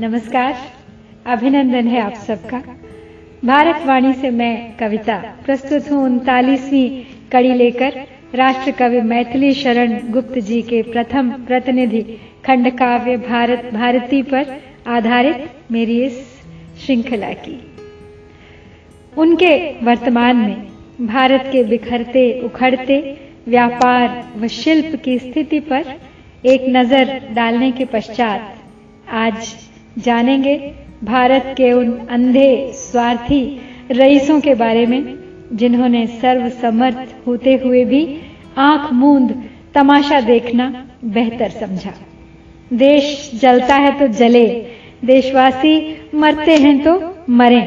नमस्कार। अभिनंदन है आप सबका। भारतवाणी से मैं कविता प्रस्तुत हूँ उनतालीसवीं कड़ी लेकर। राष्ट्र कवि मैथिली शरण गुप्त जी के प्रथम प्रतिनिधि। खंड काव्य भारत, भारती पर आधारित मेरी इस श्रृंखला की। उनके वर्तमान में भारत के बिखरते, उखड़ते व्यापार व शिल्प की स्थिति पर एक नज़र डालने के पश्चात आज जानेंगे भारत के उन अंधे स्वार्थी रईसों के बारे में, जिन्होंने सर्वसमर्थ होते हुए भी आँख मूंद तमाशा देखना बेहतर समझा। देश जलता है तो जले, देशवासी मरते हैं तो मरे।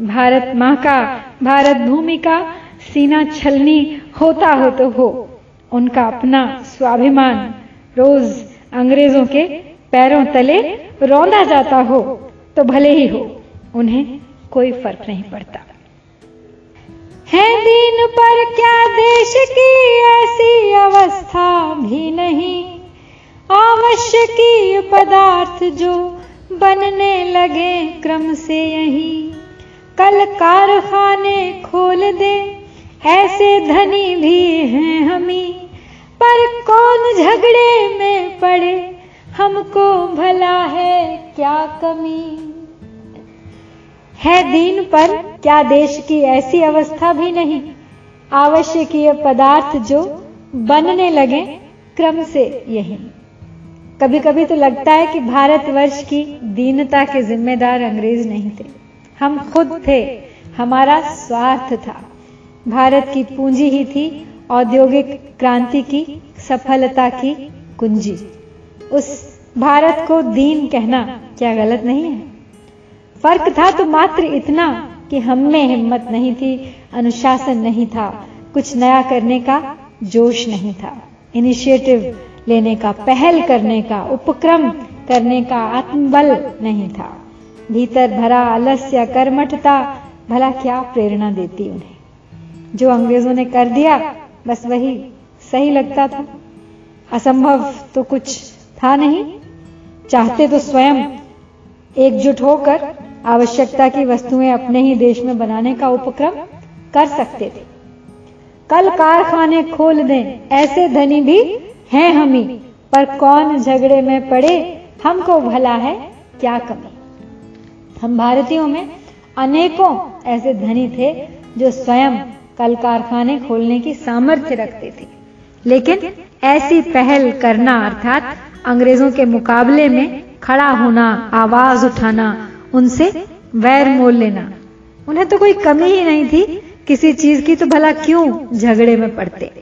भारत माँ का, भारत भूमि का सीना छलनी होता हो तो हो। उनका अपना स्वाभिमान रोज अंग्रेज़ों के पैरों तले रौंदा जाता हो तो भले ही हो, उन्हें कोई फ़र्क नहीं पड़ता। है दिन पर क्या देश की ऐसी अवस्था भी नहीं? आवश्यकीय पदार्थ जो बनने लगे क्रम से यही। कल कारखाने खोल दे, ऐसे धनी भी हैं हमी, पर कौन झगड़े में पड़े? हमको भला है क्या कमी? है दीन पर क्या देश की ऐसी अवस्था भी नहीं? आवश्यकीय पदार्थ जो बनने लगे क्रम से यही। कभी कभी तो लगता है कि भारतवर्ष की दीनता के जिम्मेदार अंग्रेज़ नहीं थे। हम खुद थे, हमारा स्वार्थ था। भारत की पूंजी ही थी औद्योगिक क्रांति की, सफलता की कुंजी। उस भारत को दीन कहना क्या गलत नहीं है? फ़र्क था तो मात्र इतना कि हम में हिम्मत नहीं थी, अनुशासन नहीं था, कुछ नया करने का जोश नहीं था। इनिशिएटिव लेने का, पहल करने का, उपक्रम करने का आत्मबल नहीं था। भीतर भरा आलस्य कर्मठता भला क्या प्रेरणा देती उन्हें? जो अंग्रेज़ों ने कर दिया, बस वही सही लगता था। असंभव तो कुछ था नहीं। चाहते तो स्वयं एकजुट होकर आवश्यकता की वस्तुएँ अपने ही देश में बनाने का उपक्रम कर सकते थे। कल कारखाने खोल दें, ऐसे धनी भी हैं हम ही पर कौन झगड़े में पड़े, हमको भला है क्या कमी? हम भारतीयों में अनेकों ऐसे धनी थे जो स्वयं कल कारखाने खोलने की सामर्थ्य रखते थे। लेकिन ऐसी पहल करना, अर्थात अंग्रेज़ों के मुकाबले में खड़ा होना, आवाज़ उठाना, उनसे वैर मोल लेना। उन्हें तो कोई कमी ही नहीं थी, किसी चीज़ की तो भला क्यों झगड़े में पड़ते।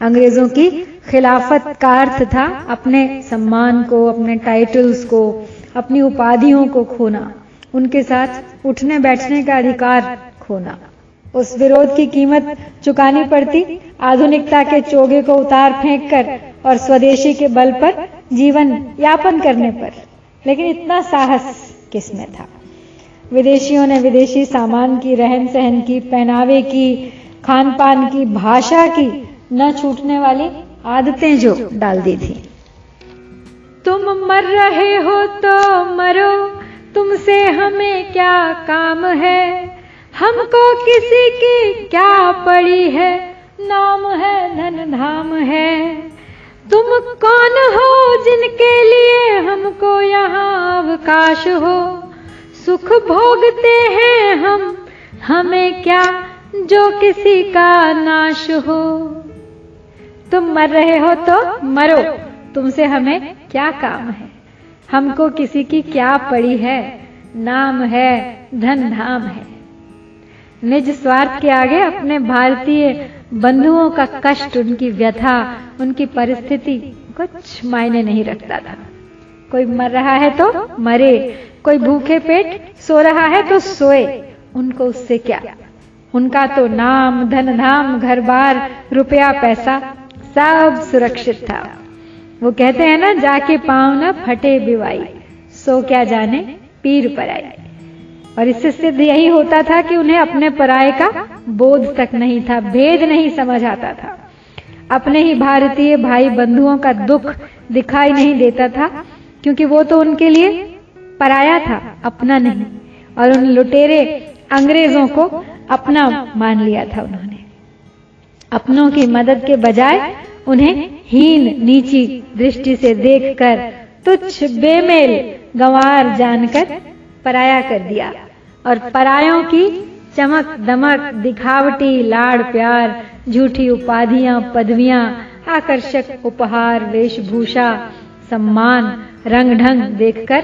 अंग्रेज़ों की खिलाफत का अर्थ था अपने सम्मान को, अपने टाइटल्स को, अपनी उपाधियों को खोना, उनके साथ उठने बैठने का अधिकार खोना। उस विरोध की कीमत चुकानी पड़ती। आधुनिकता के चोगे को उतार फेंक कर और स्वदेशी के बल पर जीवन यापन करने पर। लेकिन इतना साहस किसमें था? विदेशियों ने विदेशी सामान की रहन सहन की, पहनावे की खान पान की, भाषा की न छूटने वाली आदतें जो डाल दी थी। तुम मर रहे हो तो मरो, तुमसे हमें क्या काम है? हमको किसी की क्या पड़ी है? नाम है, धन धाम है। तुम कौन हो जिनके लिए हमको यहाँ अवकाश हो? सुख भोगते हैं हम, हमें क्या जो किसी का नाश हो? तुम मर रहे हो तो मरो। तुमसे हमें क्या काम है? हमको किसी की क्या पड़ी है? नाम है, धन धाम है। निज स्वार्थ के आगे अपने भारतीय बंधुओं का कष्ट, उनकी व्यथा, उनकी परिस्थिति कुछ मायने नहीं रखता था। कोई मर रहा है तो मरे, कोई भूखे पेट सो रहा है तो सोए, उनको उससे क्या? उनका तो नाम, धन धाम, घर बार, रुपया, पैसा सब सुरक्षित था। वो कहते हैं ना, जाके पाँव ना फटे बिवाई, सो क्या जाने, पीर पर आई। और इससे सिद्ध यही होता था कि उन्हें अपने पराये का बोध तक नहीं था, भेद नहीं समझ आता था। अपने ही भारतीय भाई बंधुओं का दुख दिखाई नहीं देता था, क्योंकि वो तो उनके लिए पराया था, अपना नहीं, और उन लुटेरे अंग्रेज़ों को अपना मान लिया था उन्होंने। अपनों की मदद के बजाय उन्हें हीन, नीची दृष्टि से देखकर तुच्छ, बेमेल गंवार जानकर पराया कर दिया। और परायों की चमक दमक, दिखावटी, लाड़, प्यार, झूठी उपाधियाँ, पदवियाँ, आकर्षक उपहार, वेशभूषा, सम्मान रंग ढंग देखकर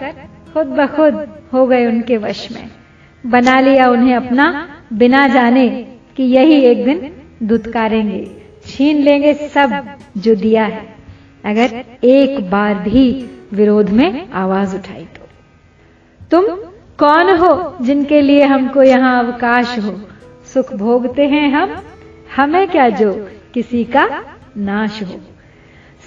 खुद ब खुद हो गए उनके वश में। बना लिया उन्हें अपना, बिना जाने कि यही एक दिन दुत्कारेंगे। छीन लेंगे सब जो दिया है। अगर एक बार भी विरोध में आवाज़ उठाई तो। तुम कौन हो जिनके लिए हमको यहाँ अवकाश हो? सुख भोगते हैं हम। हमें क्या जो किसी का नाश हो?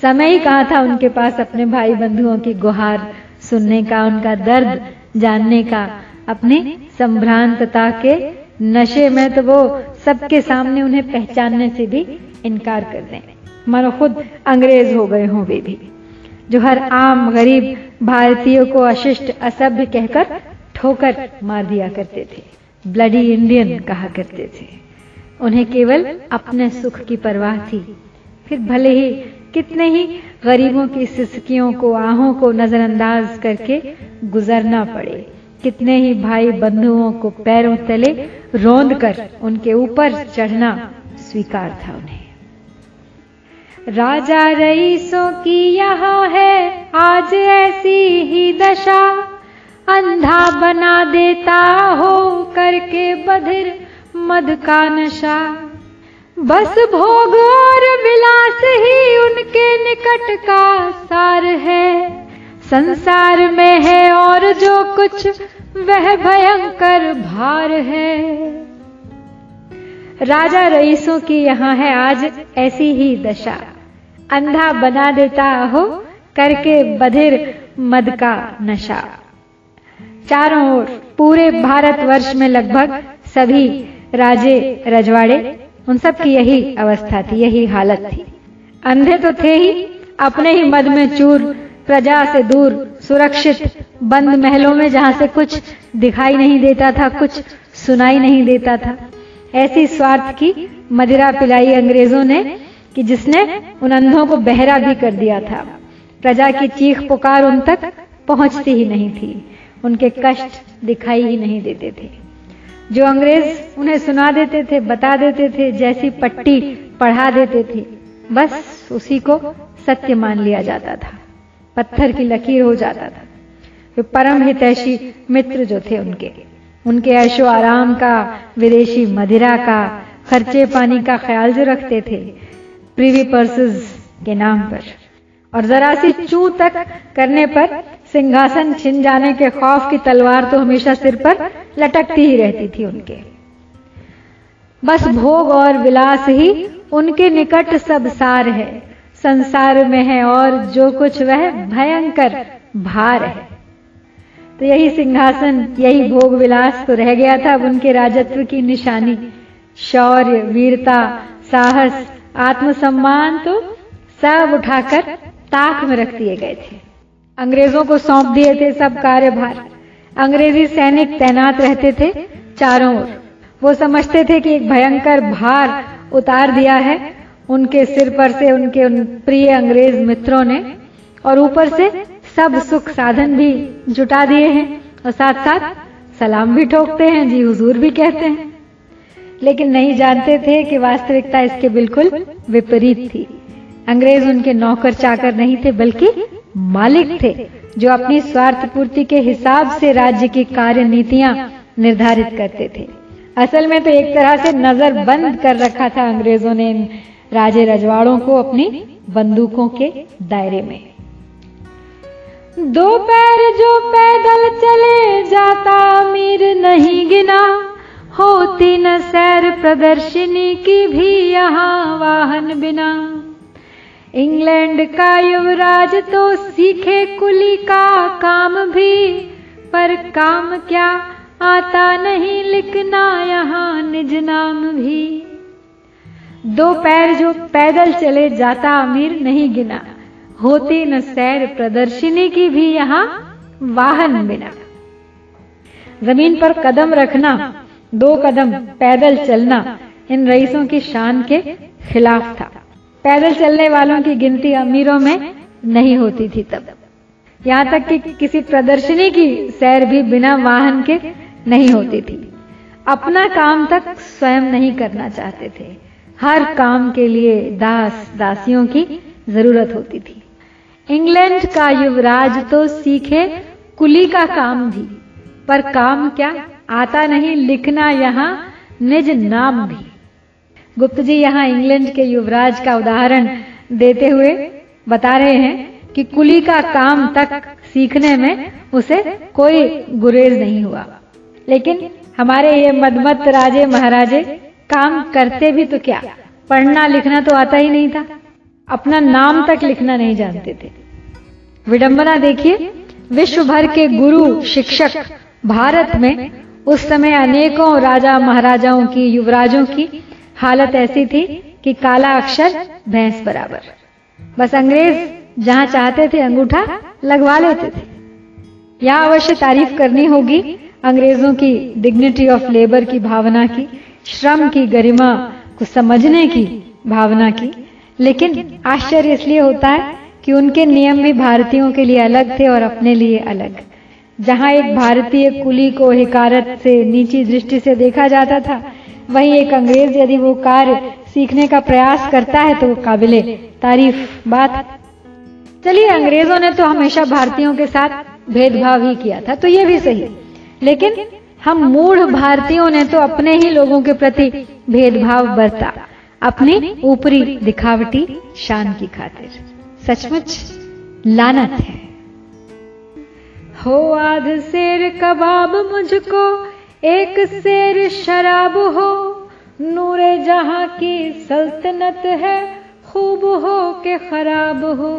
समय ही कहा था उनके पास अपने भाई बंधुओं की गुहार सुनने का, उनका दर्द जानने का, अपनी संभ्रांतता के नशे में तो वो सबके सामने उन्हें पहचानने से भी इनकार कर दें। मानो खुद अंग्रेज़ हो गए हों वे भी। जो हर आम, गरीब, भारतीयों को अशिष्ट, असभ्य कहकर ठोकर मार दिया करते थे। ब्लडी इंडियन कहा करते थे। उन्हें केवल अपने सुख की परवाह थी। फिर भले ही कितने ही गरीबों की सिसकियों को, आहों को नजरअंदाज करके गुजरना पड़े, कितने ही भाई बंधुओं को पैरों तले रोंद कर उनके ऊपर चढ़ना स्वीकार था उन्हें। राजा रईसों की यहाँ है, आज ऐसी ही दशा। अंधा बना देता हो करके बधिर मद का नशा। बस भोग और विलास ही उनके निकट का सार है। संसार में है और जो कुछ वह भयंकर भार है। राजा रईसों की यहाँ है आज ऐसी ही दशा। अंधा बना देता हो करके बधिर मद का नशा। चारों ओर पूरे भारत वर्ष में लगभग सभी राजे रजवाड़े, उन सब की यही अवस्था थी, यही हालत थी। अंधे तो थे ही, अपने ही मद में चूर, प्रजा से दूर, सुरक्षित, बंद महलों में जहाँ से कुछ दिखाई नहीं देता था, कुछ सुनाई नहीं देता था। ऐसी स्वार्थ की मदिरा पिलाई अंग्रेज़ों ने कि जिसने उन अंधों को बहरा भी कर दिया था। प्रजा की चीख पुकार उन तक पहुँचती ही नहीं थी। उनके कष्ट दिखाई ही नहीं देते थे। जो अंग्रेज़ उन्हें सुना देते थे, बता देते थे, जैसी पट्टी पढ़ा देते थे, बस उसी को सत्य मान लिया जाता था। पत्थर की लकीर हो जाता था। वे परम हितैषी मित्र जो थे उनके। उनके ऐशो आराम का, विदेशी मदिरा का, खर्चे पानी का ख्याल जो रखते थे, प्रीवी पर्सेस के नाम पर। और जरा सी चू तक करने पर सिंहासन छिन जाने के खौफ की तलवार तो हमेशा सिर पर लटकती ही रहती थी उनके। बस भोग और विलास ही उनके निकट सब सार है। संसार में है और जो कुछ वह भयंकर भार है। तो यही सिंहासन, यही भोग विलास तो रह गया था अब उनके राजत्व की निशानी। शौर्य, वीरता, साहस, आत्मसम्मान तो सब उठाकर ताक में रख दिए गए थे। अंग्रेज़ों को सौंप दिए थे सब कार्यभार। अंग्रेज़ी सैनिक तैनात रहते थे चारों ओर। वो समझते थे कि एक भयंकर भार उतार दिया है। उनके सिर पर से उनके उन प्रिय अंग्रेज़ मित्रों ने और ऊपर से सब सुख साधन भी जुटा दिए हैं और साथ साथ सलाम भी ठोकते हैं, जी हुजूर भी कहते हैं। लेकिन नहीं जानते थे कि वास्तविकता इसके बिल्कुल विपरीत थी। अंग्रेज़ उनके नौकर चाकर नहीं थे, बल्कि मालिक थे, जो अपनी स्वार्थ पूर्ति के हिसाब से राज्य की कार्य नीतियाँ निर्धारित करते थे। असल में तो एक तरह से नज़र बंद कर रखा था अंग्रेज़ों ने इन राजे रजवाड़ों को अपनी बंदूकों के दायरे में। दो पैर जो पैदल चले जाता, मीर नहीं गिना, होती न सैर प्रदर्शनी की भी यहाँ वाहन बिना। इंग्लैंड का युवराज तो सीखे कुली का काम भी, पर काम क्या आता नहीं लिखना यहाँ निज नाम भी। दो पैर जो पैदल चले जाता अमीर नहीं गिना, होती न सैर प्रदर्शनी की भी यहाँ वाहन बिना। ज़मीन पर कदम रखना, दो कदम पैदल चलना, इन रईसों की शान के खिलाफ था। पैदल चलने वालों की गिनती अमीरों में नहीं होती थी तब। यहाँ तक कि किसी प्रदर्शनी की सैर भी बिना वाहन के नहीं होती थी। अपना काम तक स्वयं नहीं करना चाहते थे। हर काम के लिए दास दासियों की ज़रूरत होती थी। इंग्लैंड का युवराज तो सीखे कुली का काम भी, पर काम क्या आता नहीं लिखना यहाँ निज नाम भी। गुप्त जी यहाँ इंग्लैंड के युवराज का उदाहरण देते हुए बता रहे हैं कि कुली का काम तक सीखने में उसे कोई गुरेज नहीं हुआ। लेकिन हमारे ये मदमत राजे महाराजे काम करते भी तो क्या? पढ़ना लिखना तो आता ही नहीं था। अपना नाम तक लिखना नहीं जानते थे। विडंबना देखिए, विश्व भर के गुरु, शिक्षक भारत में उस समय अनेकों राजा महाराजाओं की, युवराजों की हालत ऐसी थी कि काला अक्षर भैंस बराबर। बस अंग्रेज़ जहाँ चाहते थे अंगूठा लगवा लेते थे। यहाँ अवश्य तारीफ़ करनी होगी अंग्रेज़ों की डिग्निटी ऑफ़ लेबर की भावना की, श्रम की गरिमा को समझने की भावना की। लेकिन आश्चर्य इसलिए होता है कि उनके नियम भी भारतीयों के लिए अलग थे और अपने लिए अलग। जहाँ एक भारतीय कुली को हिकारत से, नीची दृष्टि से देखा जाता था वहीं एक अंग्रेज़ यदि वो कार्य सीखने का प्रयास करता है तो वो काबिले तारीफ़ बात। चलिए, अंग्रेज़ों ने तो हमेशा भारतीयों के साथ भेदभाव ही किया था तो ये भी सही। लेकिन हम मूढ़ भारतीयों ने तो अपने ही लोगों के प्रति भेदभाव बरता, अपनी ऊपरी दिखावटी शान की खातिर। सचमुच लानत है। हो आध शेर कबाब मुझको एक शेर शराब हो, नूरे जहाँ की सल्तनत है, खूब हो के खराब हो।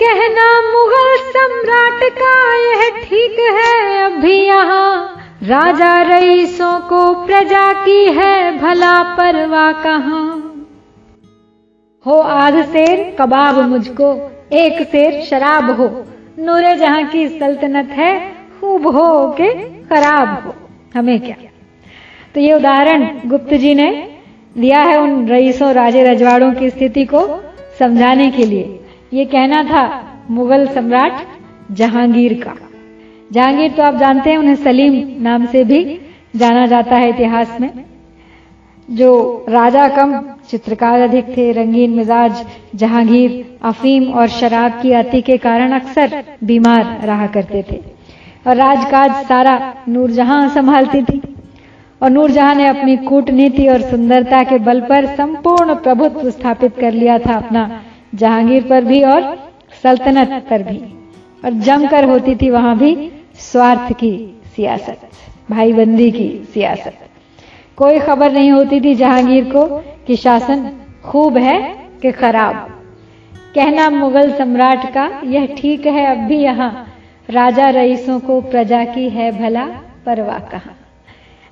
कहना मुगल सम्राट का यह ठीक है अभी यहाँ राजा रईसों को प्रजा की है, भला परवा कहा। हो आध शेर, कबाब मुझको, एक शेर शराब हो, नूरे जहाँ की सल्तनत है खूब हो के खराब हो। हमें क्या? तो ये उदाहरण गुप्त जी ने दिया है उन रईसों राजे रजवाड़ों की स्थिति को समझाने के लिए। ये कहना था मुगल सम्राट जहांगीर का। जहांगीर तो आप जानते हैं, उन्हें सलीम नाम से भी जाना जाता है इतिहास में। जो राजा कम चित्रकार अधिक थे, रंगीन मिजाज, जहांगीर, अफीम और शराब की अति के कारण अक्सर बीमार रहा करते थे। और राजकाज सारा नूरजहां संभालती थी। और नूरजहां ने अपनी कूटनीति और सुंदरता के बल पर संपूर्ण प्रभुत्व स्थापित कर लिया था अपना जहांगीर पर भी और सल्तनत पर भी। और जमकर होती थी वहाँ भी स्वार्थ की सियासत, भाईबंदी की सियासत। कोई खबर नहीं होती थी जहांगीर को कि शासन खूब है कि खराब। कहना मुगल सम्राट का, यह ठीक है, अब भी यहाँ राजा रईसों को प्रजा की है भला परवाह कहा।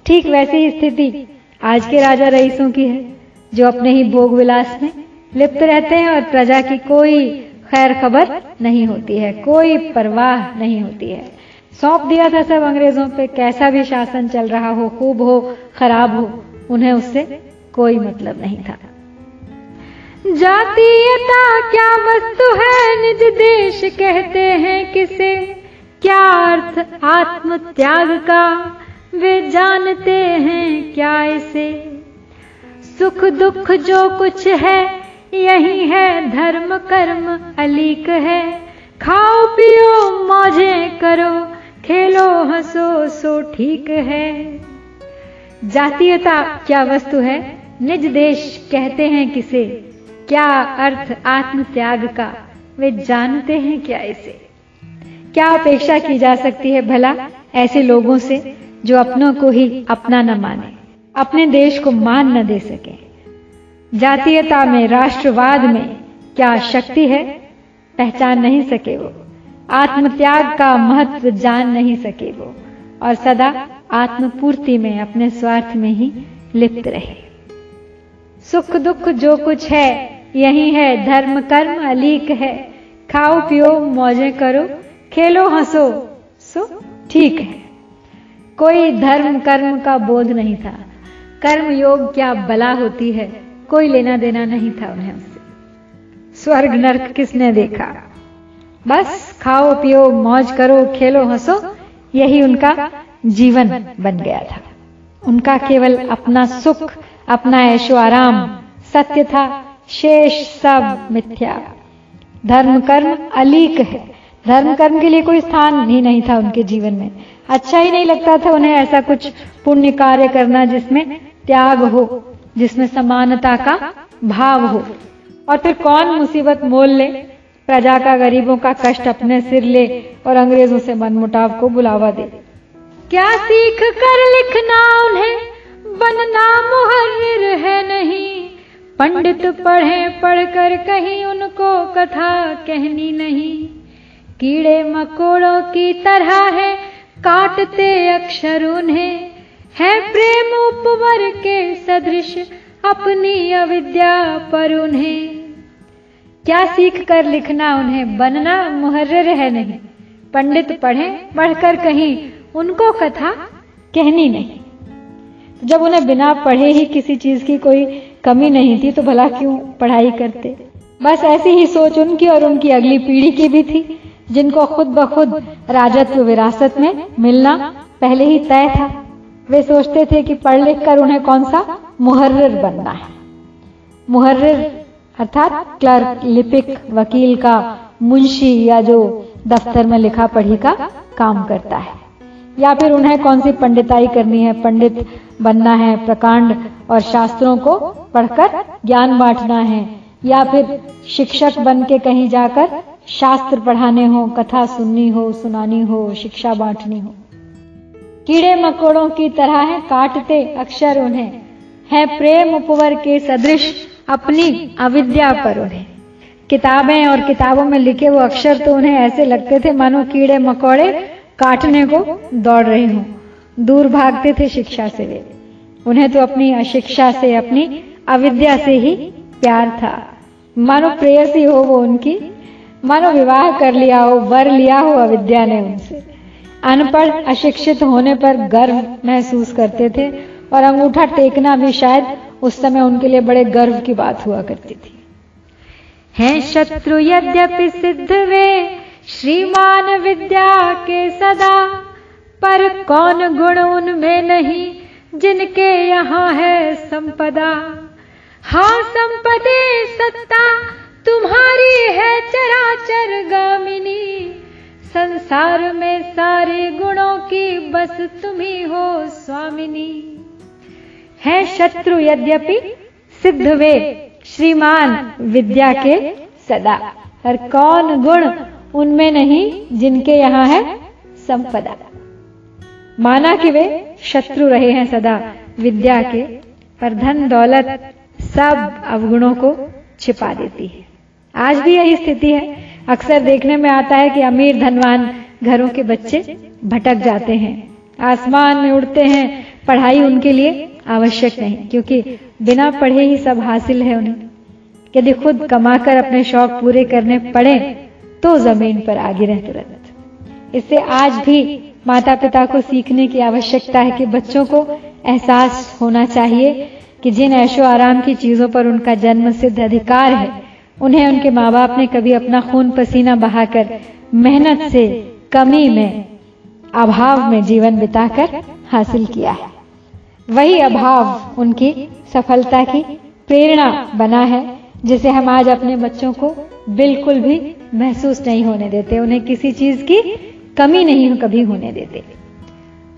ठीक वैसी ही स्थिति आज के राजा रईसों की है, जो अपने ही भोग विलास में लिप्त रहते हैं और प्रजा की कोई खैर खबर नहीं होती है, कोई परवाह नहीं होती है। सौंप दिया था सब अंग्रेज़ों पे, कैसा भी शासन चल रहा हो, खूब हो, खराब हो, उन्हें उससे कोई मतलब नहीं था। जातीयता क्या वस्तु है, निज देश कहते हैं किसे? क्या अर्थ आत्म त्याग का? वे जानते हैं क्या इसे? सुख दुख जो कुछ है, यही है धर्म कर्म अलीक है। खाओ पियो, मौजे करो, खेलो, हंसो, सो ठीक है। जातीयता क्या वस्तु है? निज देश कहते हैं किसे? क्या अर्थ आत्म त्याग का? वे जानते हैं क्या इसे? क्या अपेक्षा की जा सकती है भला ऐसे लोगों से जो अपनों को ही अपना न माने, अपने देश को मान न दे सके? जातीयता में, राष्ट्रवाद में क्या शक्ति है? पहचान नहीं सके वो। आत्मत्याग का महत्व जान नहीं सके वो। और सदा आत्मपूर्ति में, अपने स्वार्थ में ही लिप्त रहे। सुख दुख जो कुछ है, यही है। धर्म कर्म अलीक है। खाओ पियो, मौजे करो खेलो, हंसो। सो, ठीक है। कोई धर्म, कर्म का बोध नहीं था। कर्म योग क्या बला होती है, कोई लेना देना नहीं था उन्हें उससे। स्वर्ग नर्क किसने देखा? बस खाओ, पियो, मौज करो, खेलो, हंसो, यही उनका जीवन बन गया था। उनका केवल अपना सुख, अपना ऐशो आराम, सत्य था, शेष सब मिथ्या। धर्म, कर्म अलीक है। धर्म कर्म के लिए कोई स्थान ही नहीं था उनके जीवन में। अच्छा ही नहीं लगता था उन्हें ऐसा कुछ पुण्य कार्य करना जिसमें त्याग हो, जिसमें समानता का भाव हो। और फिर कौन मुसीबत मोल ले? प्रजा का, गरीबों का कष्ट अपने सिर ले और अंग्रेज़ों से मनमुटाव को बुलावा दे। क्या सीख कर लिखना उन्हें? बनना मुहर्र है नहीं। पंडित पढ़े पढ़कर कहीं उनको कथा कहनी नहीं। कीड़े मकोड़ों की तरह है, काटते अक्षर उन्हें। है प्रेम उपवर के सदृश, अपनी अविद्या पर उन्हें। क्या सीख कर लिखना उन्हें? बनना मुहर्र है नहीं। पंडित पढ़े, पढ़कर कहीं उनको कथा कहनी नहीं। जब उन्हें बिना पढ़े ही किसी चीज़ की कोई कमी नहीं थी तो भला क्यों पढ़ाई करते? बस ऐसी ही सोच उनकी और उनकी अगली पीढ़ी की भी थी। जिनको खुद ब खुद राजत्व, विरासत में मिलना पहले ही तय था। वे सोचते थे कि पढ़ लिख कर उन्हें कौन सा मुहर्र बनना है। मुहर्र अर्थात क्लर्क, लिपिक, वकील का मुंशी या जो दफ्तर में लिखा पढ़ी का काम करता है। या फिर उन्हें कौन सी पंडिताई करनी है, पंडित बनना है, प्रकांड और शास्त्रों को पढ़कर ज्ञान बांटना है, या फिर शिक्षक बन के कहीं जाकर शास्त्र पढ़ाने हो, कथा सुननी हो, सुनानी हो, शिक्षा बांटनी हो। कीड़े मकोड़ों की तरह है, काटते अक्षर उन्हें। है प्रेम उपवर के सदृश, अपनी अविद्या पर उन्हें। किताबें और किताबों में लिखे वो अक्षर तो उन्हें ऐसे लगते थे, मानो कीड़े मकोड़े काटने को दौड़ रहे हों। दूर भागते थे शिक्षा से वे। उन्हें तो अपनी अशिक्षा से, अपनी अविद्या से ही प्यार था। मानो प्रेयसी हो वो उनकी मानो विवाह कर लिया हो, वर लिया हो अविद्या ने उनसे अनपढ़, अशिक्षित होने पर गर्व महसूस करते थे और अंगूठा टेकना भी शायद उस समय उनके लिए बड़े गर्व की बात हुआ करती थी। हैं शत्रु यद्यपि सिद्ध वे, श्रीमान विद्या के सदा, पर कौन गुण उनमें नहीं, जिनके यहाँ है संपदा। हाँ संपदे सत्ता तुम्हारी है चराचर गामिनी। संसार में सारे गुणों की बस तुम्ही हो स्वामिनी। है शत्रु यद्यपि, सिद्ध वे श्रीमान विद्या के सदा। हर कौन गुण उनमें नहीं जिनके यहाँ है संपदा? माना कि वे शत्रु रहे हैं सदा विद्या के, पर धन दौलत सब अवगुणों को छिपा देती है। आज भी यही स्थिति है। अक्सर देखने में आता है कि अमीर धनवान घरों के बच्चे भटक जाते हैं। आसमान में उड़ते हैं। पढ़ाई उनके लिए आवश्यक नहीं, क्योंकि बिना पढ़े ही सब हासिल है उन्हें। यदि खुद कमाकर अपने शौक पूरे करने पड़े तो ज़मीन पर आगे रह तुरंत इससे आज भी माता पिता को सीखने की आवश्यकता है कि बच्चों को एहसास होना चाहिए कि जिन ऐशो आराम की चीज़ों पर उनका जन्म सिद्ध अधिकार है उन्हें उनके माँ बाप ने कभी अपना खून पसीना बहाकर मेहनत से, कमी में, अभाव में जीवन बिताकर हासिल किया है। वही अभाव उनकी सफलता की प्रेरणा बना है, जिसे हम आज अपने बच्चों को बिल्कुल भी महसूस नहीं होने देते, उन्हें किसी चीज़ की कमी नहीं कभी होने देते।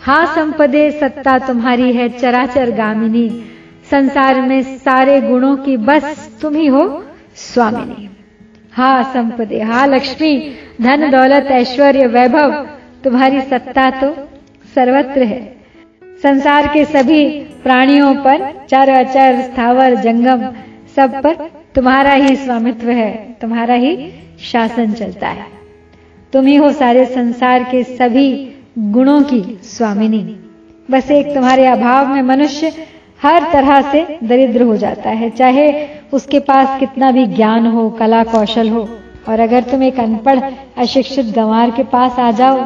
हा संपदे, सत्ता तुम्हारी है चराचर गामिनी, संसार में सारे गुणों की बस तुम ही हो स्वामिनी हा संपदे, हा लक्ष्मी, धन, दौलत, ऐश्वर्य, वैभव, तुम्हारी सत्ता तो सर्वत्र है। संसार के सभी प्राणियों पर चर अचर स्थावर, जंगम, सब पर तुम्हारा ही स्वामित्व है, तुम्हारा ही शासन चलता है। तुम ही हो सारे संसार के सभी गुणों की स्वामिनी। बस एक तुम्हारे अभाव में मनुष्य हर तरह से दरिद्र हो जाता है, चाहे उसके पास कितना भी ज्ञान हो, कला कौशल हो, और अगर तुम एक अनपढ़, अशिक्षित गंवार के पास आ जाओ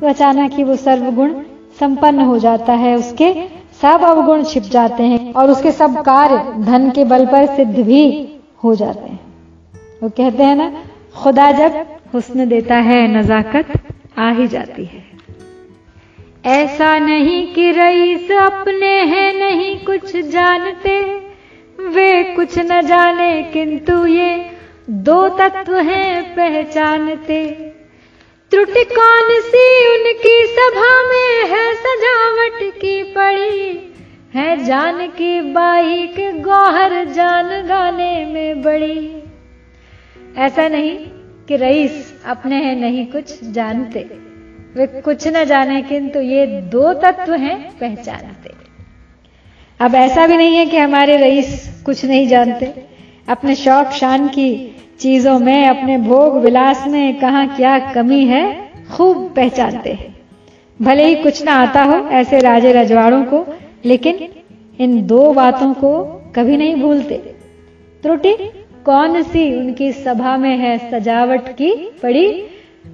तो अचानक ही वो सर्वगुण संपन्न हो जाता है, उसके सब अवगुण छिप जाते हैं, और उसके सब कार्य धन के बल पर सिद्ध भी हो जाते हैं। वो कहते हैं ना, खुदा जब हुस्न देता है, नजाकत आ ही जाती है। ऐसा नहीं कि रईस अपने हैं, नहीं कुछ जानते। वे कुछ न जाने किंतु ये दो तत्व हैं पहचानते। त्रुटि कौन सी उनकी सभा में है सजावट की पड़ी? है जान की बाई के गौहर जान गाने में बड़ी। ऐसा नहीं कि रईस अपने हैं, नहीं कुछ जानते। वे कुछ न जाने किंतु ये दो तत्व हैं पहचानते। अब ऐसा भी नहीं है कि हमारे रईस कुछ नहीं जानते। अपने शौक शान की चीज़ों में, अपने भोग विलास में कहा क्या कमी है, खूब पहचानते हैं। भले ही कुछ ना आता हो ऐसे राजे रजवाड़ों को, लेकिन इन दो बातों को कभी नहीं भूलते। त्रुटि कौन सी उनकी सभा में है सजावट की पड़ी,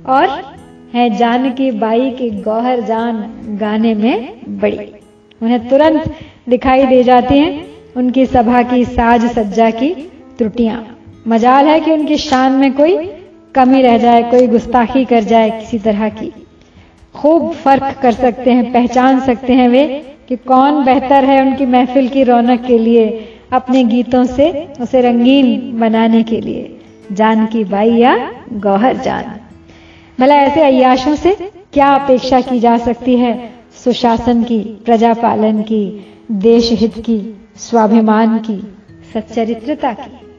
और है जान की बाई की गौहर जान गाने में बड़ी। उन्हें तुरंत दिखाई दे जाती हैं उनकी सभा की साज सज्जा की त्रुटियाँ। मजाल है कि उनकी शान में कोई कमी रह जाए, कोई गुस्ताखी कर जाए किसी तरह की। खूब फ़र्क कर सकते हैं, पहचान सकते हैं वे कि कौन बेहतर है उनकी महफिल की रौनक के लिए, अपने गीतों से, उसे रंगीन बनाने के लिए। जान की बाई या गौहर जान। भला ऐसे अयाशों से क्या अपेक्षा की जा सकती है सुशासन की, प्रजा पालन की देश हित की, स्वाभिमान की, सच्चरित्रता की।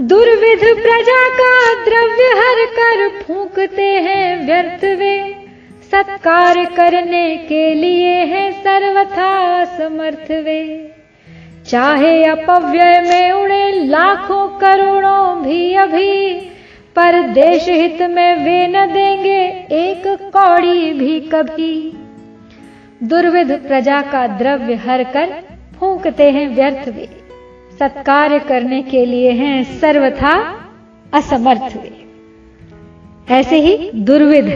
दुर्विध प्रजा का द्रव्य हर कर फूकते हैं व्यर्थ वे। सत्कार करने के लिए है सर्वथा समर्थ वे। चाहे अपव्यय में उड़े लाखों करोड़ों भी अभी, पर देश हित में वे न देंगे एक कौड़ी भी कभी। दुर्विध प्रजा का द्रव्य हर कर फूकते हैं व्यर्थ वे। सत्कार करने के लिए हैं सर्वथा असमर्थ वे। ऐसे ही दुर्विध,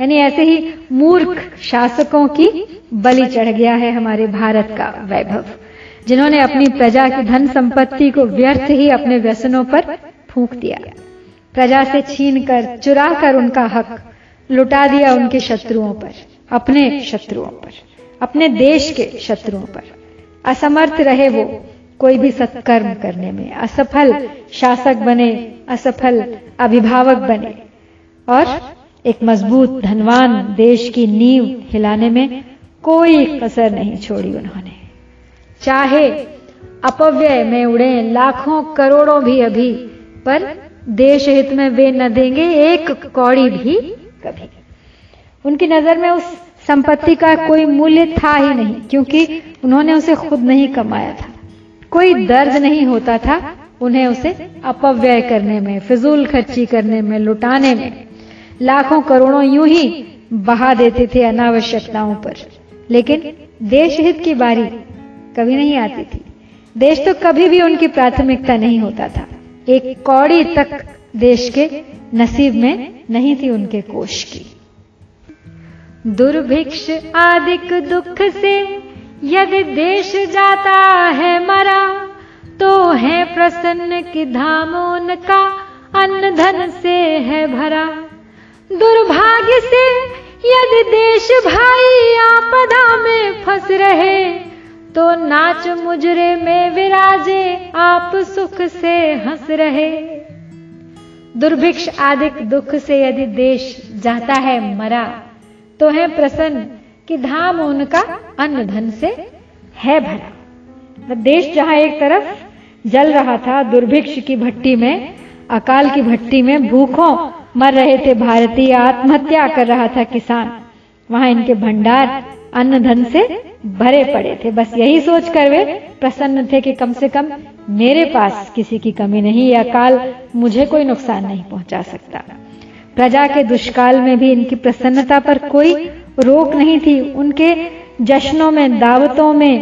यानी ऐसे ही मूर्ख शासकों की बलि चढ़ गया है हमारे भारत का वैभव, जिन्होंने अपनी प्रजा की धन संपत्ति को व्यर्थ ही अपने व्यसनों पर फूंक दिया। प्रजा से छीन कर चुरा कर उनका हक, लुटा दिया उनके शत्रुओं पर। अपने शत्रुओं पर, अपने देश के शत्रुओं पर। असमर्थ रहे वो कोई भी सत्कर्म करने में, असफल शासक बने, असफल अभिभावक बने। और एक मज़बूत, धनवान देश की नींव हिलाने में कोई कसर नहीं छोड़ी उन्होंने। चाहे अपव्यय में उड़े लाखों करोड़ों भी अभी, पर देश हित में वे न देंगे एक कौड़ी भी कभी। उनकी नज़र में उस संपत्ति का कोई मूल्य था ही नहीं, क्योंकि उन्होंने उसे खुद नहीं कमाया था। कोई दर्द नहीं होता था उन्हें उसे अपव्यय करने में, फिजूल खर्ची करने में, लुटाने में। लाखों करोड़ों यूँ ही बहा देते थे अनावश्यकताओं पर। लेकिन देश हित की बारी कभी नहीं आती थी। देश तो कभी भी उनकी प्राथमिकता नहीं होता था। एक कौड़ी तक देश के नसीब में नहीं थी उनके कोष की। दुर्भिक्ष आदिक दुख से यदि देश जाता है मरा तो है प्रसन्न की धामों का अन्न धन से है भरा। दुर्भाग्य से यदि देश भाई आपदा में फंस रहे तो नाच मुजरे में विराजे आप सुख से हंस रहे। दुर्भिक्ष आदिक दुख से यदि देश जाता है मरा तो है प्रसन्न कि धाम उनका अन्न धन से है भरा। तो देश जहाँ एक तरफ़ जल रहा था, दुर्भिक्ष की भट्टी में, अकाल की भट्टी में भूखों मर रहे थे, भारतीय आत्महत्या कर रहा था किसान। वहाँ इनके भंडार अन्न धन से भरे पड़े थे। बस यही सोचकर वे प्रसन्न थे कि कम से कम मेरे पास किसी की कमी नहीं या काल मुझे कोई नुकसान नहीं पहुँचा सकता। प्रजा के दुष्काल में भी इनकी प्रसन्नता पर कोई रोक नहीं थी। उनके जश्नों में, दावतों में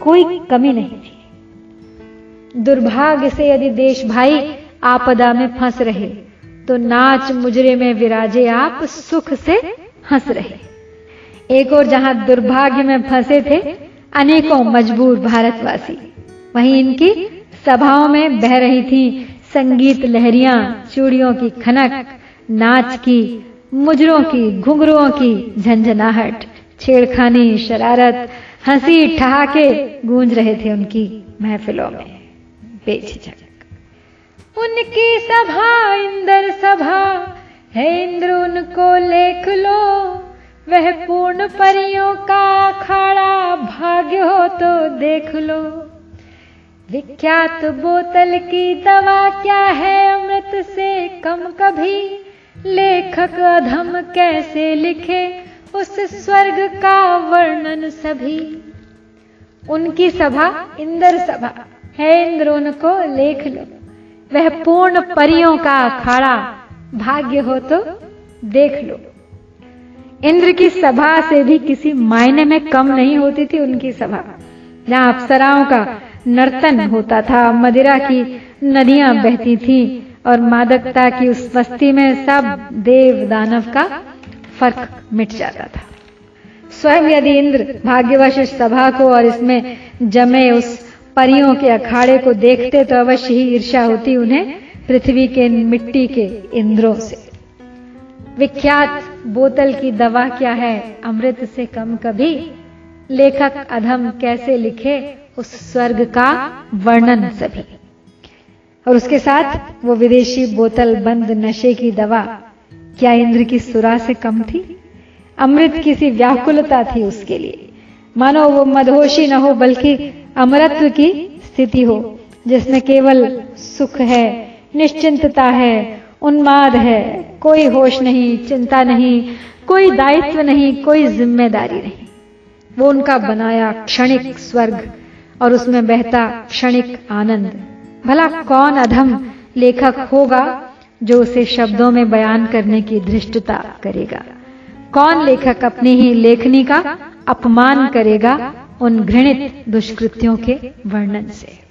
कोई कमी नहीं थी। दुर्भाग्य से यदि देश भाई आपदा में फंस रहे तो नाच मुजरे में विराजे आप सुख से हंस रहे। एक और जहाँ दुर्भाग्य में फंसे थे, अनेकों मजबूर भारतवासी, वहीं इनकी सभाओं में बह रही थी संगीत लहरियाँ, चूड़ियों की खनक नाच की, मुजरों की, घुंघरुओं की झंझनाहट, छेड़खानी, शरारत, हँसी ठहाके गूंज रहे थे उनकी महफिलों में। बेझिझक। उनकी सभा, इंद्र सभा, है इंद्र, उनको लेख लो। वह पूर्ण परियों का अखाड़ा, भाग्य हो तो देख लो। विख्यात बोतल की दवा क्या है, अमृत से कम कभी? लेखक अधम कैसे लिखे उस स्वर्ग का वर्णन सभी? उनकी सभा, इंद्र सभा। है इंद्र उनको लेख लो। वह पूर्ण परियों का अखाड़ा, भाग्य हो तो देख लो। इंद्र की सभा से भी किसी मायने में कम नहीं होती थी उनकी सभा। जहाँ अप्सराओं का नर्तन होता था, मदिरा की नदियाँ बहती थी और मादकता की उस बस्ती में सब देव दानव का फ़र्क मिट जाता था। स्वयं यदि इंद्र भाग्यवश इस सभा को और इसमें जमे उस परियों के अखाड़े को देखते तो अवश्य ही ईर्षा होती उन्हें पृथ्वी के मिट्टी के इंद्रों से। विख्यात बोतल की दवा क्या है? अमृत से कम कभी? लेखक अधम कैसे लिखे उस स्वर्ग का वर्णन सभी? और उसके साथ वो विदेशी बोतल बंद नशे की दवा, क्या इंद्र की सुरा से कम थी? अमृत किसी व्याकुलता थी उसके लिए। मानो वो मदहोशी न हो, बल्कि अमरत्व की स्थिति हो, जिसमें केवल सुख है, निश्चिंतता है, उन्माद है, कोई होश नहीं, चिंता नहीं, कोई दायित्व नहीं, कोई ज़िम्मेदारी नहीं। वो उनका बनाया क्षणिक स्वर्ग और उसमें बहता क्षणिक आनंद। भला कौन अधम लेखक होगा जो उसे शब्दों में बयान करने की धृष्टता करेगा? कौन लेखक अपनी ही लेखनी का अपमान करेगा उन घृणित दुष्कृत्यों के वर्णन से?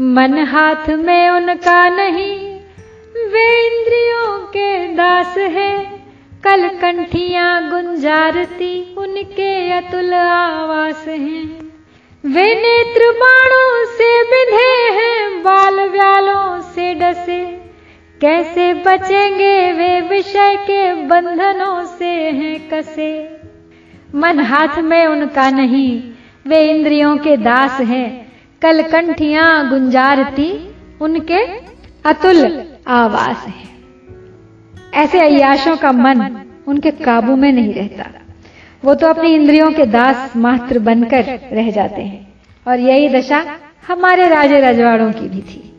मन हाथ में उनका नहीं, वे इंद्रियों के दास है। कल कंठियाँ गुंजारती, उनके अतुल आवास हैं। वे नेत्र बाणों से बिधे हैं, बाल व्यालों से डसे। कैसे बचेंगे वे विषय के बंधनों से हैं कसे। मन हाथ में उनका नहीं, वे इंद्रियों के दास हैं। कल कंठियाँ गुंजारती, उनके अतुल आवास है। ऐसे अयाशों का मन उनके काबू में नहीं रहता। वो तो अपनी इंद्रियों के दास मात्र बनकर रह जाते हैं। और यही दशा हमारे राजे रजवाड़ों की भी थी।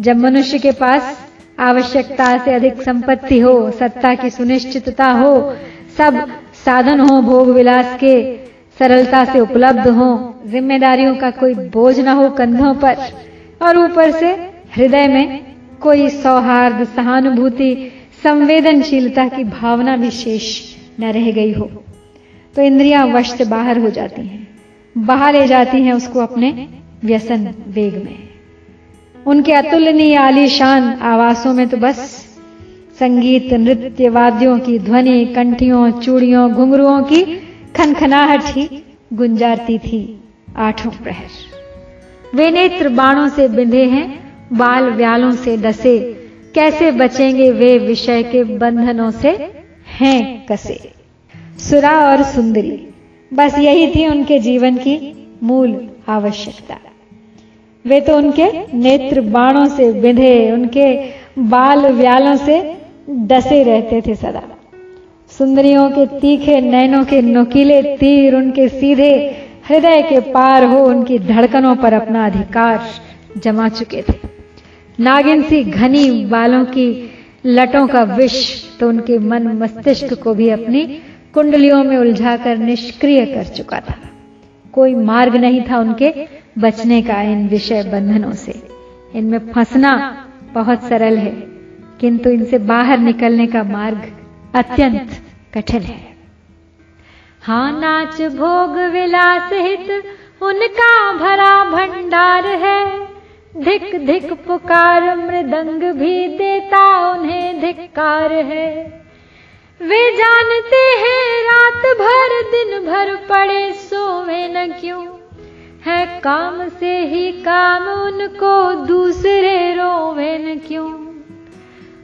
जब मनुष्य के पास आवश्यकता से अधिक संपत्ति हो, सत्ता की सुनिश्चितता हो, सब साधन हो, भोग विलास के सरलता से उपलब्ध हो, जिम्मेदारियों का कोई बोझ ना हो कंधों पर, और ऊपर से हृदय में कोई सौहार्द, सहानुभूति, संवेदनशीलता की भावना भी शेष न रह गई हो। तो इंद्रियाँ वश से बाहर हो जाती हैं। बाहर ले जाती हैं उसको अपने व्यसन वेग में। उनके अतुलनीय आलीशान आवासों में तो बस संगीत नृत्य वाद्यों की ध्वनि, कंठियों, चूड़ियों, घुंघरुओं की खनखनाहट ही गुंजारती थी आठों प्रहर। वे नेत्र बाणों से बिंधे हैं, बाल व्यालों से डसे। कैसे बचेंगे वे विषय के बंधनों से हैं कसे? सुरा और सुंदरी। बस यही थी उनके जीवन की मूल आवश्यकता। वे तो उनके नेत्र बाणों से बिंधे, उनके बाल व्यालों से डसे रहते थे सदा। सुंदरियों के तीखे नैनों के नोकीले तीर उनके सीधे हृदय के पार हो उनकी धड़कनों पर अपना अधिकार जमा चुके थे। नागिन सी घनी बालों की लटों का विष तो उनके मन मस्तिष्क को भी अपनी कुंडलियों में उलझाकर निष्क्रिय कर चुका था। कोई मार्ग नहीं था उनके बचने का इन विषय बंधनों से। इनमें फंसना बहुत सरल है, किंतु इनसे बाहर निकलने का मार्ग अत्यंत कठिन है। हाँ नाच, भोग, विलास हित, उनका भरा भंडार है। धिक धिक पुकार, मृदंग भी देता उन्हें धिक्कार है। वे जानते हैं रात भर, दिन भर पड़े सोवे न क्यों? है काम से ही काम, उनको दूसरे रोवे न क्यों?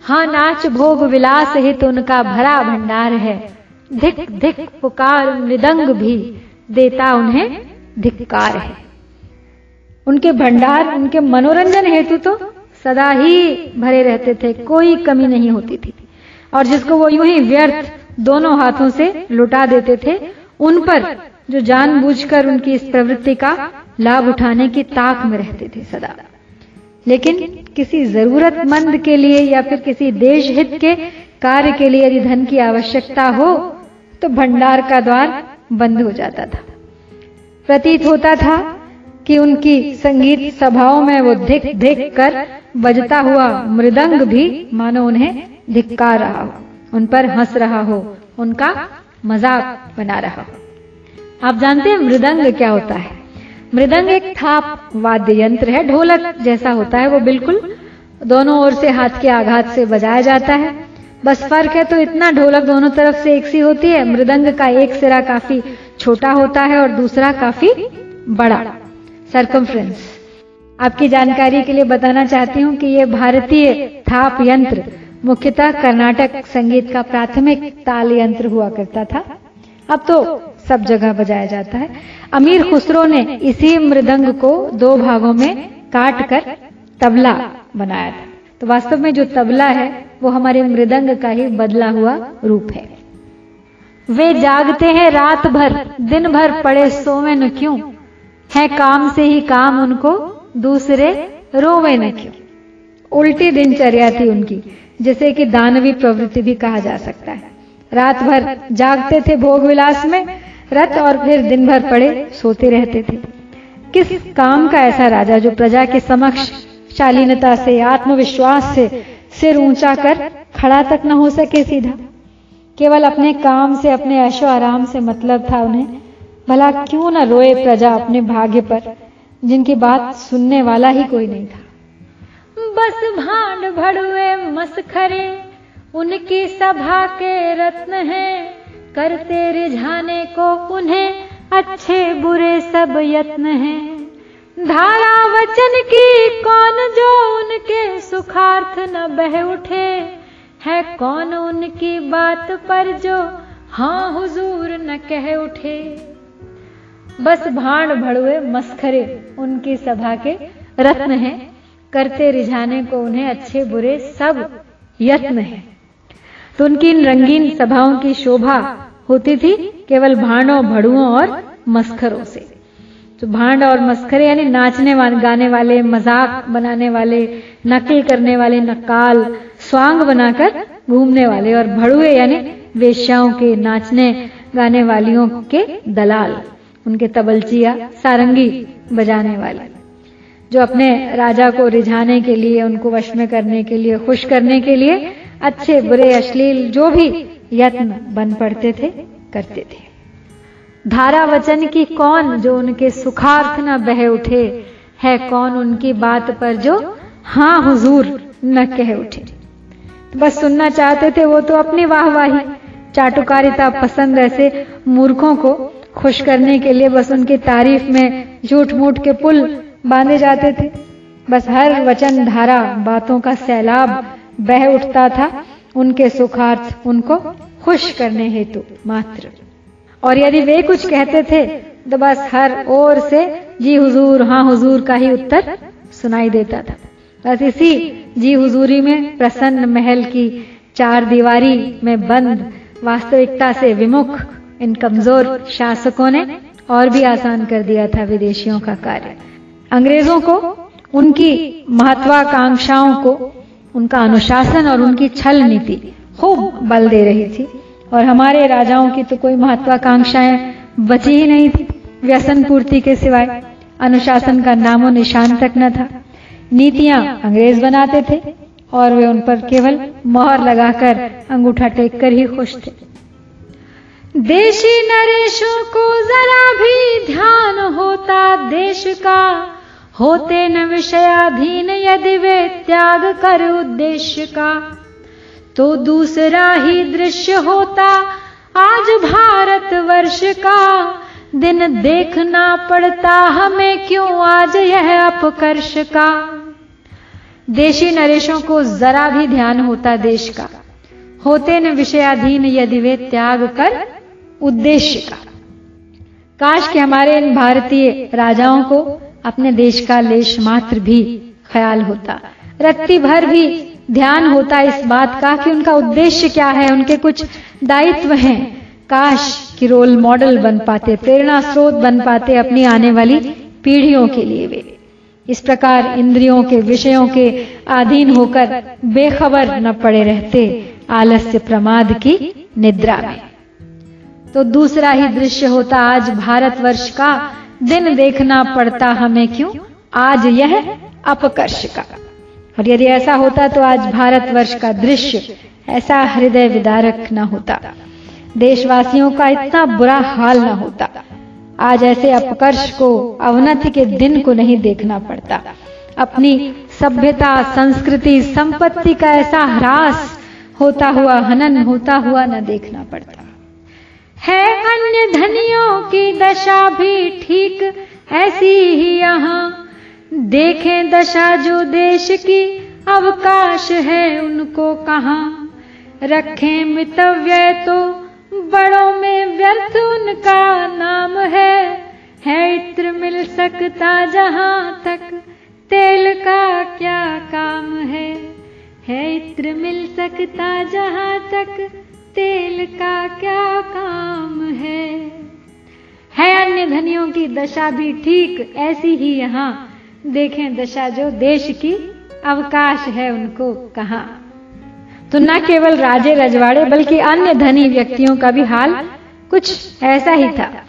हाँ नाच भोग विलास हित उनका भरा भंडार है। धिक धिक पुकार मृदंग भी देता उन्हें धिक्कार है। उनके भंडार, उनके मनोरंजन हेतु तो सदा ही भरे रहते थे, कोई कमी नहीं होती थी। और जिसको वो यूँ ही व्यर्थ दोनों हाथों से लुटा देते थे, उन पर जो जानबूझकर उनकी इस प्रवृत्ति का लाभ उठाने की ताक में रहते थे सदा। लेकिन किसी जरूरतमंद के लिए या फिर किसी देश हित के कार्य के लिए यदि धन की आवश्यकता हो तो भंडार का द्वार बंद हो जाता था। प्रतीत होता था कि उनकी संगीत सभाओं में वो धिक धिक कर बजता हुआ मृदंग भी मानो उन्हें धिक्कार रहा हो, उन पर हंस रहा हो, उनका मज़ाक बना रहा हो। आप जानते हैं मृदंग क्या होता है? मृदंग एक थाप वाद्य यंत्र है, ढोलक जैसा होता है, वो बिल्कुल दोनों ओर से हाथ के आघात से बजाया जाता है। बस फ़र्क है तो इतना ढोलक दोनों तरफ़ से एक सी होती है, मृदंग का एक सिरा काफ़ी छोटा होता है और दूसरा काफ़ी बड़ा। सरकमफ्रेंस आपकी जानकारी के लिए बताना चाहती हूँ कि ये भारतीय थाप यंत्र मुख्यतः कर्नाटक संगीत का प्राथमिक ताल यंत्र हुआ करता था। अब तो सब जगह बजाया जाता है। अमीर खुसरो ने इसी मृदंग को दो भागों में काट कर तबला बनाया था। तो वास्तव में जो तबला है, वो हमारे मृदंग का ही बदला हुआ रूप है। वे जागते हैं रात भर दिन भर पड़े सोवे न क्यों? है काम से ही काम उनको, दूसरे रोवे न क्यों? उल्टी दिनचर्या थी उनकी। जिसे कि दानवी प्रवृत्ति भी कहा जा सकता है। रात भर जागते थे भोग विलास में रत और फिर दिन भर पड़े सोते रहते थे। किस काम का ऐसा राजा जो प्रजा के समक्ष शालीनता से, आत्मविश्वास से सिर ऊँचा कर खड़ा तक न हो सके सीधा? केवल अपने काम से, अपने ऐशो आराम से मतलब था उन्हें। भला क्यों न रोए प्रजा अपने भाग्य पर, जिनकी बात सुनने वाला ही कोई नहीं था? बस भांड भड़ुए मसखरे, उनकी सभा के रत्न हैं। करते रिझाने को उन्हें अच्छे बुरे सब यत्न हैं। धारा वचन की कौन जो उनके सुखार्थ न बह उठे? है कौन उनकी बात पर जो हाँ हुजूर न कह उठे? बस भांड भड़ुए मस्खरे, उनकी सभा के रत्न हैं। करते रिझाने को उन्हें अच्छे बुरे सब यत्न है। तो उनकी इन रंगीन सभाओं की शोभा होती थी केवल भांडों, भड़ुओं और मस्खरों से। तो भांड और मस्खरे यानी नाचने वाले गाने वाले, मज़ाक बनाने वाले, नकल करने वाले, नकाल, स्वांग बनाकर घूमने वाले और भड़ुए यानी वेश्याओं के, नाचने, गाने वालियों के दलाल, उनके तबलचिया, सारंगी बजाने वाले। जो अपने राजा को रिझाने के लिए, उनको वश में करने के लिए, खुश करने के लिए अच्छे, बुरे, अश्लील, जो भी यत्न बन पड़ते थे, करते थे। धारा वचन की कौन जो उनके सुखार्थ न बह उठे, है कौन उनकी बात पर जो हाँ हुजूर न कह उठे। बस सुनना चाहते थे, वो तो अपनी वाहवाही, चाटुकारिता पसंद ऐसे मूर्खों को खुश करने के लिए बस उनकी तारीफ़ में झूठ मूठ के पुल बांधे जाते थे। बस हर वचन धारा बातों का सैलाब बह उठता था। उनके सुखार्थ उनको खुश करने हेतु मात्र। और यदि वे कुछ कहते थे तो बस हर ओर से, जी हुजूर हाँ हुजूर का ही उत्तर सुनाई देता था। बस इसी जी हुजूरी में प्रसन्न महल की चार दीवारी में बंद वास्तविकता से विमुख इन कमज़ोर शासकों ने और भी आसान कर दिया था विदेशियों का कार्य। अंग्रेज़ों को, उनकी महत्वाकांक्षाओं को, उनका अनुशासन और उनकी छल नीति खूब बल दे रही थी। और हमारे राजाओं की तो कोई महत्वाकांक्षाएँ बची ही नहीं थी, व्यसन पूर्ति के सिवाय। अनुशासन का नामो निशान तक न था। नीतियाँ अंग्रेज़ बनाते थे और वे उन पर केवल मोहर लगाकर अंगूठा टेक कर ही खुश थे। देशी नरेशों को जरा भी ध्यान होता देश का होते न विषयाधीन यदि वे त्याग कर उद्देश्य का तो दूसरा ही दृश्य होता आज भारत वर्ष का। दिन देखना पड़ता हमें क्यों आज यह अपकर्ष का? देशी नरेशों को जरा भी ध्यान होता देश का। होते न विषयाधीन यदि वे त्याग कर उद्देश्य का। काश के हमारे इन भारतीय राजाओं को अपने देश का लेश मात्र भी ख्याल होता। रत्ती भर भी ध्यान होता इस बात का कि उनका उद्देश्य क्या है, उनके कुछ दायित्व हैं। काश कि रोल मॉडल बन पाते, प्रेरणा स्रोत बन पाते अपनी आने वाली पीढ़ियों के लिए वे। इस प्रकार इंद्रियों के विषयों के अधीन होकर बेखबर न पड़े रहते आलस्य प्रमाद की निद्रा में। तो दूसरा ही दृश्य होता आज भारतवर्ष का दिन देखना पड़ता हमें क्यों? आज यह अपकर्ष का और यदि ऐसा होता तो आज भारतवर्ष का दृश्य ऐसा हृदय विदारक न होता। देशवासियों का इतना बुरा हाल न होता। आज ऐसे अपकर्ष को, अवनति के दिन को नहीं देखना पड़ता। अपनी सभ्यता, संस्कृति, संपत्ति का ऐसा ह्रास होता हुआ, हनन होता हुआ न देखना पड़ता। है अन्य धनियों की दशा भी ठीक ऐसी ही यहाँ। देखें दशा जो देश की, अवकाश है उनको कहा। रखें मितव्य तो बड़ों में व्यर्थ उनका नाम है। है इत्र मिल सकता जहाँ तक, तेल का क्या काम है। है इत्र मिल सकता जहाँ तक तेल का क्या काम है? है अन्य धनियों की दशा भी ठीक ऐसी ही यहाँ। देखें दशा जो देश की अवकाश है उनको कहा। तो न केवल राजे रजवाड़े, बल्कि अन्य धनी व्यक्तियों का भी हाल कुछ ऐसा ही था।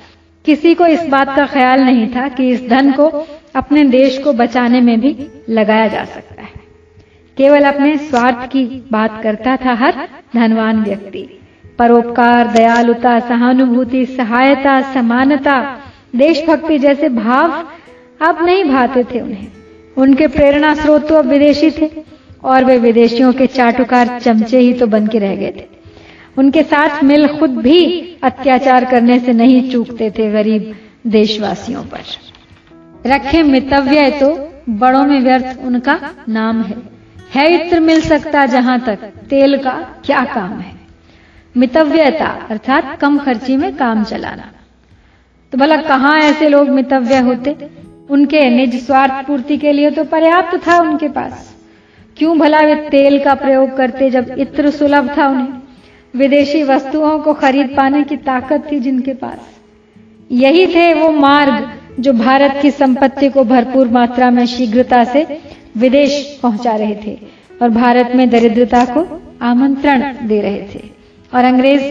किसी को इस बात का ख्याल नहीं था कि इस धन को अपने देश को बचाने में भी लगाया जा सकता है। केवल अपने स्वार्थ की बात करता था हर धनवान व्यक्ति। परोपकार, दयालुता, सहानुभूति, सहायता, समानता, देशभक्ति जैसे भाव अब नहीं भाते थे उन्हें। उनके प्रेरणा स्रोत तो अब विदेशी थे और वे विदेशियों के चाटुकार चमचे ही तो बन के रह गए थे। उनके साथ मिल खुद भी अत्याचार करने से नहीं चूकते थे गरीब देशवासियों पर। रखे मितव्य तो बड़ों में व्यर्थ उनका नाम है। है इत्र मिल सकता जहाँ तक? तेल का क्या काम है? मितव्यता अर्थात कम खर्ची में काम चलाना। तो भला कहाँ ऐसे लोग मितव्य होते? उनके निज स्वार्थ पूर्ति के लिए तो पर्याप्त था उनके पास। क्यों भला वे तेल का प्रयोग करते जब इत्र सुलभ था उन्हें? विदेशी वस्तुओं को खरीद पाने की ताकत थी जिनके पास। यही थे वो मार्ग जो भारत की संपत्ति को भरपूर मात्रा में शीघ्रता से विदेश पहुँचा रहे थे और भारत में दरिद्रता को आमंत्रण दे रहे थे। और अंग्रेज़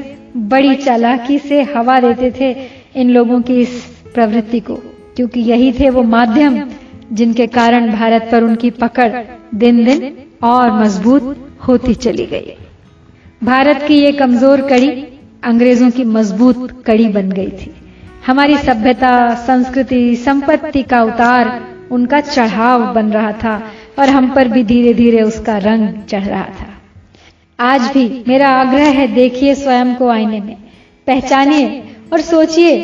बड़ी चालाकी से हवा देते थे इन लोगों की इस प्रवृत्ति को, क्योंकि यही थे वो माध्यम जिनके कारण भारत पर उनकी पकड़ दिन दिन और मज़बूत होती चली गई। भारत की ये कमज़ोर कड़ी अंग्रेज़ों की मज़बूत कड़ी बन गई थी। हमारी सभ्यता, संस्कृति, संपत्ति का उतार उनका चढ़ाव बन रहा था और हम पर भी धीरे धीरे उसका रंग चढ़ रहा था। आज भी मेरा आग्रह है देखिए स्वयं को आईने में। पहचानिए और सोचिए।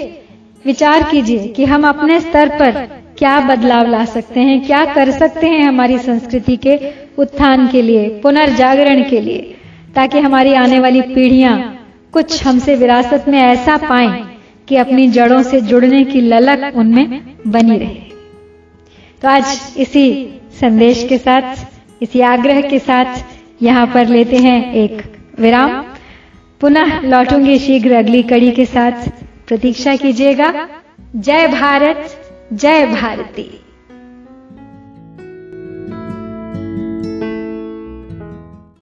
विचार कीजिए कि हम अपने स्तर पर क्या बदलाव ला सकते हैं, क्या कर सकते हैं हमारी संस्कृति के उत्थान के लिए, पुनर्जागरण के लिए, ताकि हमारी आने वाली पीढ़ियाँ कुछ हमसे विरासत में ऐसा पाएँ कि अपनी जड़ों से जुड़ने की ललक उनमें बनी रहे। तो आज इसी संदेश के साथ, इसी आग्रह के साथ यहाँ पर लेते हैं एक विराम। पुनः लौटूँगी शीघ्र अगली कड़ी के साथ। प्रतीक्षा कीजिएगा। जय भारत, जय भारती।